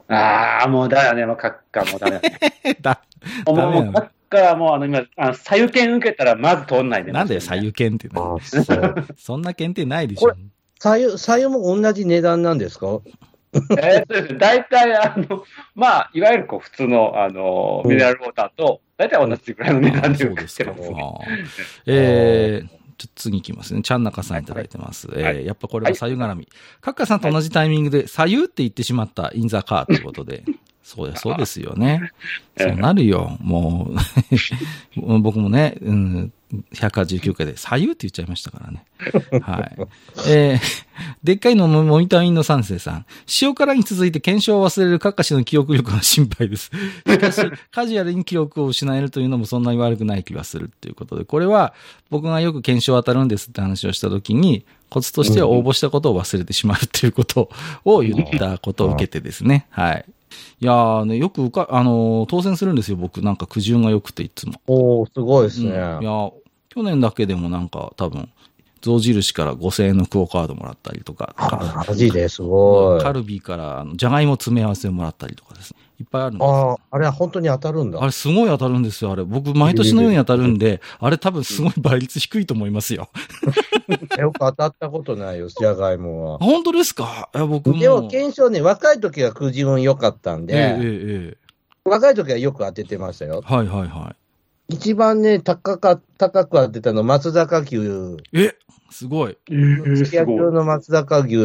ああ、もうだよね、もう閣下、もうダメだね。(laughs) だもう、ダメなのもう閣下はもう、あの、今、あの、左右券受けたら、まず通んないで。なんで左右券ってねあそう (laughs) そんな検定ないでしょこれ。左右、左右も同じ値段なんですか？(laughs) えーっとですね、大体、あの、まあ、いわゆるこう、普通の、あの、うんミネラルウォーターと、大体同じぐらいの値段でそう受ですか。けてますね。えー、ちょっと次行きますね。ちゃんなかさんいただいてます。はいえーやっぱこれは左右絡み。カッカさんと同じタイミングで左右って言ってしまったインザカーということで。(laughs) そうや、そうですよね。(laughs) そうなるよ。もう、僕もね、うん、189回で左右って言っちゃいましたからね。はい。えー、でっかいのモニターインの三世さん。塩辛に続いて検証を忘れるカッカ氏の記憶力が心配です。しかし、(laughs) カジュアルに記憶を失えるというのもそんなに悪くない気がするっていうことで、これは僕がよく検証当たるんですって話をしたときに、コツとしては応募したことを忘れてしまうっていうことを言ったことを受けてですね。はい。いやーね、よくうか、あのー当選するんですよ、僕。なんか苦順が良くていつも。おー、すごいですね。うんいや、去年だけでもなんか多分、象印から5000円のクオカードもらったりとか、あマジですごい。カルビーからあのじゃがいも詰め合わせをもらったりとかですね。いっぱいあるんですよああ、あれは本当に当たるんだ。あれすごい当たるんですよ、あれ。僕、毎年のように当たるんで、あれ多分すごい倍率低いと思いますよ。(laughs) よく当たったことないよ、じゃがいもは。本当ですか？いや、僕も。でも、検証ね、若い時はくじ運良かったんで、えええええ若い時はよく当ててましたよ。えはいはいは一番ね、高か、高く当てたの、松坂牛、い。えすごい。えー、すき焼き用の松坂牛、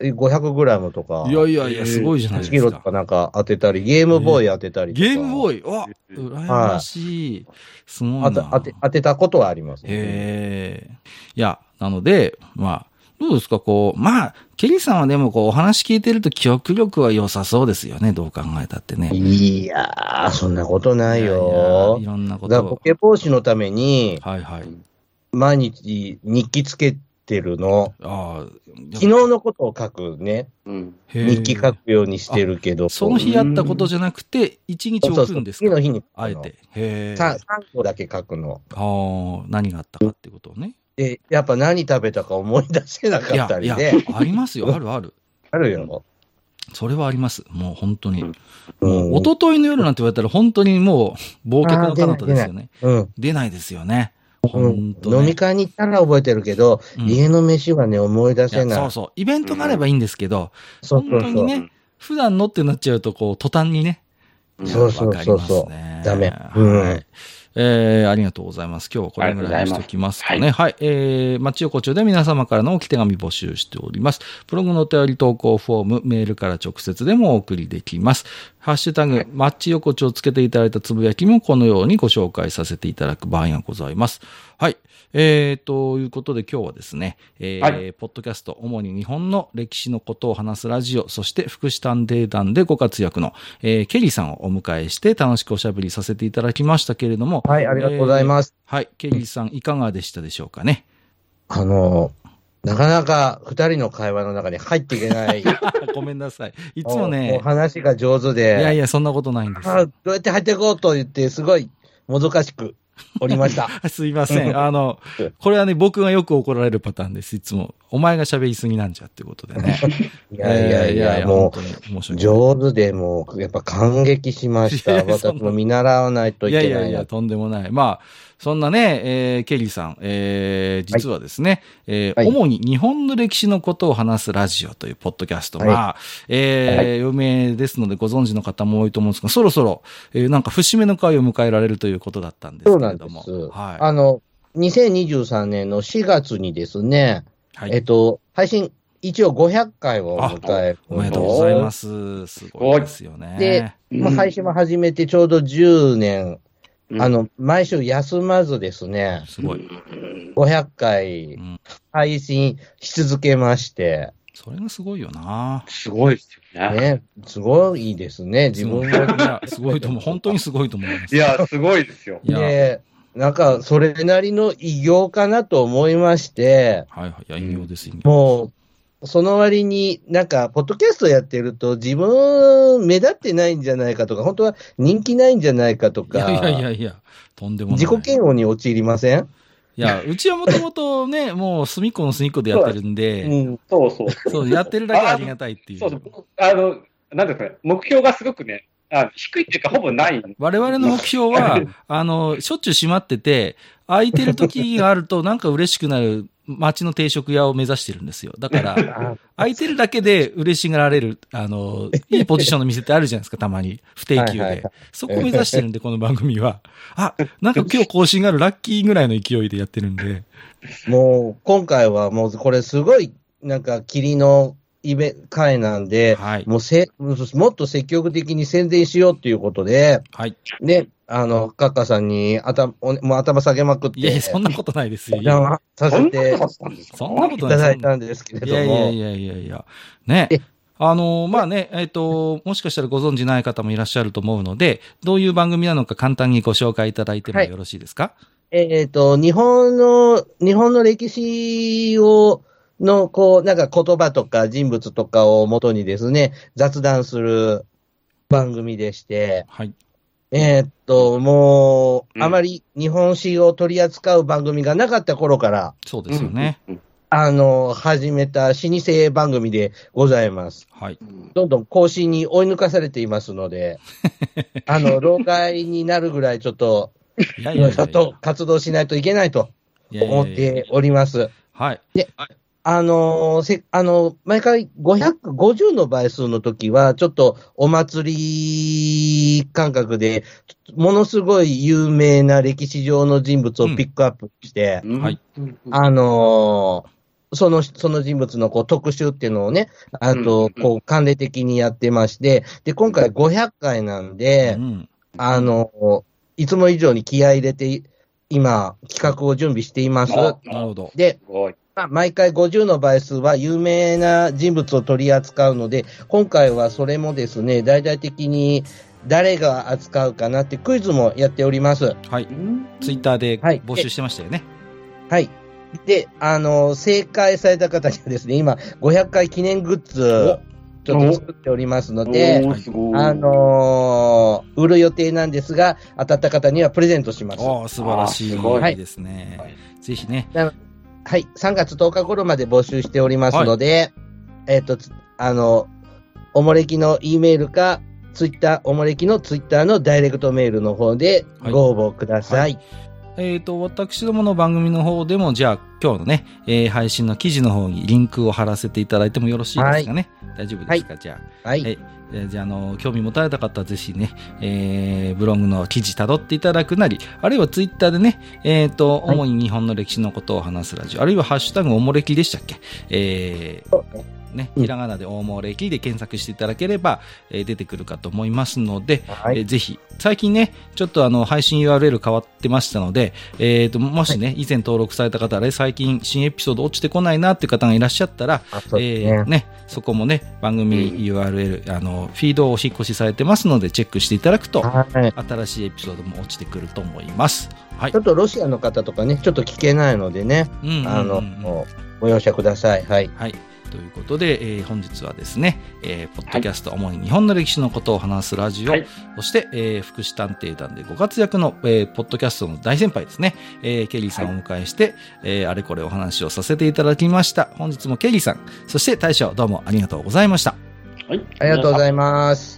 500グラムとか、いやいやいや、すごいじゃない1キですか。ロとかなんか当てたり、ゲームボーイ当てたりとか。ゲームボイーイ？わ羨ましい。すごいな。当て当て当てたことはあります、へえ。いや、なので、まあ、どうですか、こう、まあ、ケリーさんはでもこう、お話聞いてると記憶力は良さそうですよね、どう考えたってね。いやー、そんなことないいやよいやいろんなこだから、ボと。ケ防止のために、はいはい。毎日日記つけてるの。ああ。昨日のことを書くね。うん。日記書くようにしてるけど。その日やったことじゃなくて、一日置そうそうくんですか次の日に。あえて。へえ。3, 個だけ書くの。ああ、何があったかってことをね。で、やっぱ何食べたか思い出せなかいや、いやったりで、、ありますよ、(laughs) あるある。あるよ。それはあります。もう本当に。うんうん。一昨日の夜なんて言われたら本当にもう、忘却の彼方ですよね。うん。出ないですよね。う本ん当ね飲み会に行ったら覚えてるけど、うん家の飯はね、思い出せない。そうそう。イベントがあればいいんですけど、そうそうそう。本当にね、普段のってなっちゃうと、こう、途端にね。そうそうそうそうダメうんはい。えー、ありがとうございます。今日はこれぐらいにしておきますかね。はい。えー、町横丁で皆様からの置き手紙募集しております。ブログのお便り投稿フォーム、メールから直接でもお送りできます。ハッシュタグ、マッチ横丁をつけていただいたつぶやきもこのようにご紹介させていただく場合がございます。はい。えー、ということで今日はですね、えーはいポッドキャスト、主に日本の歴史のことを話すラジオ、そして福祉探偵団でご活躍の、えーケリーさんをお迎えして楽しくおしゃべりさせていただきましたけれども、はい、ありがとうございます。す。はい、ケリーさんいかがでしたでしょうかね？あの、なかなか二人の会話の中に入っていけない。(laughs) ごめんなさい。いつもおおね、話が上手いで。やいや、そんなことないんです。あどうやって入っていこうと言って、すごいもどかしくおりました。(laughs) すいません。あの、これはね、僕がよく怒られるパターンです。いつも。お前が喋りすぎなんじゃってことでね。(laughs) いやいやいや、もう。上手でもう、やっぱ感激しました。私も見習わないといいやけないないやいや、とんでもない。まあ、そんなね、えー、ケリーさん、えー、実はですね、えーはい主に日本の歴史のことを話すラジオというポッドキャストが、はえーは有名ですのでご存知の方も多いと思うんですが、そろそろ、えーなんか節目の回を迎えられるということだったんですそうなんでけれども。す。はい。あの、2023年の4月にですね、はい、えっと、配信、一応500回を迎えるおめでとうございます。すごいですよね。で、うんまあ、配信も始めてちょうど10年、うんあ、の、毎週休まずですね、すごい。500回うん。配信し続けまして、それがすごいよな。すごいですよね。ね、すごいですね、自分も。いや、すごいと思う。本当にすごいと思います。いや、すごいですよ。いや、で、なんか、それなりの偉業かなと思いまして、はいはい。いや、引用です。もう、その割に、なんか、ポッドキャストやってると、自分、目立ってないんじゃないかとか、本当は人気ないんじゃないかとか、いやいやいやいや、とんでもない。自己嫌悪に陥りません？いや、うちはもともとね、(laughs) もう隅っこの隅っこでやってるんで、ん。そうそう。そう、やってるだけありがたいっていう。そうそう。あの、なんですかね、目標がすごくね、あ低いっていうか、ほぼない。我々の目標は、(laughs) あの、しょっちゅう閉まってて、空いてる時があるとなんか嬉しくなる街の定食屋を目指してるんですよ。だから、あ (laughs) 空いてるだけで嬉しがられる、あの、(laughs) いいポジションの店ってあるじゃないですか、たまに。不定休ではいはいはい。そこを目指してるんで、この番組は。あ、なんか今日更新があるラッキーぐらいの勢いでやってるんで。もう、今回はもう、これすごい、なんか、霧のイベ会なんで、はい。もうせ、もっと積極的に宣伝しようっていうことで、はい。ね、あの、カッカさんに頭、おもう頭下げまくって、いやいや、そんなことないですよ。させてそんなこといないただいたんですけれいども。やいやいやいやいや。ねえ。あのまあね、えっ、と、もしかしたらご存知ない方もいらっしゃると思うので、どういう番組なのか簡単にご紹介いただいてもはいよろしいですか？えっ、と、日本の、日本の歴史を、の、こう、なんか言葉とか人物とかをもとにですね、雑談する番組でして、はい。えーっと、もう、うんあまり日本史を取り扱う番組がなかった頃から、そうですよね。あの、始めた老舗番組でございます。はい。どんどん更新に追い抜かされていますので、(laughs) あの、老害になるぐらいちょっと、いやいやいやちょっと活動しないといけないといやいやいや思っております。はい。あのーせ、あの、毎回550の倍数の時は、ちょっとお祭り感覚で、ものすごい有名な歴史上の人物をピックアップして、はい。あのーその、その人物のこう特集っていうのをね、あとうん、こう、関連的にやってまして、で、今回500回なんで、うん。あのーいつも以上に気合い入れて、今、企画を準備しています。あなるほど。で、すごい。まあ毎回50の倍数は有名な人物を取り扱うので、今回はそれもですね、大々的に誰が扱うかなってクイズもやっております。はい。ツイッターではい募集してましたよね。はい。で、あの、正解された方にはですね、今、500回記念グッズ、ちょっと作っておりますので。あのー売る予定なんですが、当たった方にはプレゼントします。おー素晴らしいあーすごいですね。はいぜひね。はい、3月10日頃まで募集しておりますので、えっ、と、つあの、おもれきの E メールか、ツイッター、おもれきのツイッターのダイレクトメールの方ではいご応募ください。えっ、と、私どもの番組の方でも、じゃあ、今日のね、えー配信の記事の方にリンクを貼らせていただいてもよろしいですかね。大丈夫ですか、じゃあ。はい。はいえーじゃあ、あの、興味持たれた方はぜひね、えーブログの記事辿っていただくなり、あるいはツイッターでね、えっ、と、はい。主に日本の歴史のことを話すラジオ、あるいはハッシュタグおもれきでしたっけ？えーね、うんひらがなでおもれきで検索していただければ、えー出てくるかと思いますので、はい。えーぜひ、最近ね、ちょっとあの、配信 URL 変わってましたので、えっ、と、もしね、以前登録された方で、最近新エピソード落ちてこないなっていう方がいらっしゃったら、ね。えーね、そこもね、番組うん URL、あの、フィードをお引っ越しされてますので、チェックしていただくと、はい。新しいエピソードも落ちてくると思います。はいちょ。っとロシアの方とかね、ちょっと聞けないのでね、うんうんうんうんあの、ご容赦ください。はい。はい。ということで、えー本日はですね、えーポッドキャスト、主に日本の歴史のことを話すラジオ、はいそして、えー福祉探偵団でご活躍の、えーポッドキャストの大先輩ですね、えーケリーさんをお迎えして、えーあれこれお話をさせていただきました。本日もケリーさん、そして大将どうもありがとうございました。はい。ありがとうございます。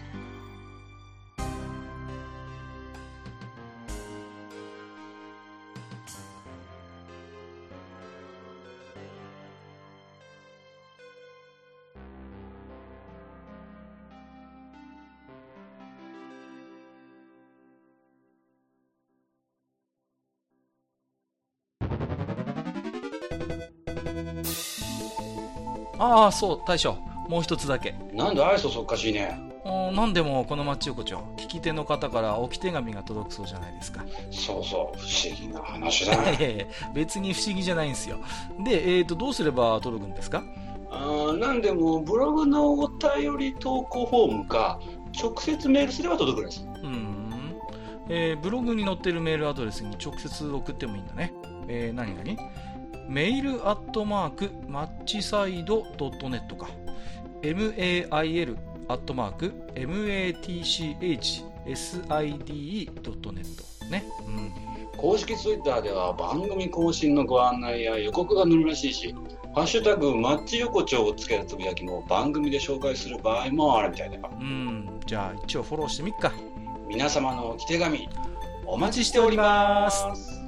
ああ、そう、大将。もう一つだけ。なんで愛想そっかしいね。なんでもこの町横丁、聞き手の方から置き手紙が届くそうじゃないですか。そうそう、不思議な話だ (laughs) いやいやいや別に不思議じゃないんですよ。で、えっ、と、どうすれば届くんですか？あーなんでも、ブログのお便り投稿フォームか、直接メールすれば届くんです。うん、えーブログに載ってるメールアドレスに直接送ってもいいんだね。えー、何々メールアットマークマッチサイドドットネットか。mail アットマーク matchside.net ね。うん。公式ツイッターでは番組更新のご案内や予告が載るらしいし、ハッシュタグマッチ横丁をつけたつぶやきも番組で紹介する場合もあるみたいだよ。うん。じゃあ一応フォローしてみっか。皆様のお手紙、おお待ちしております。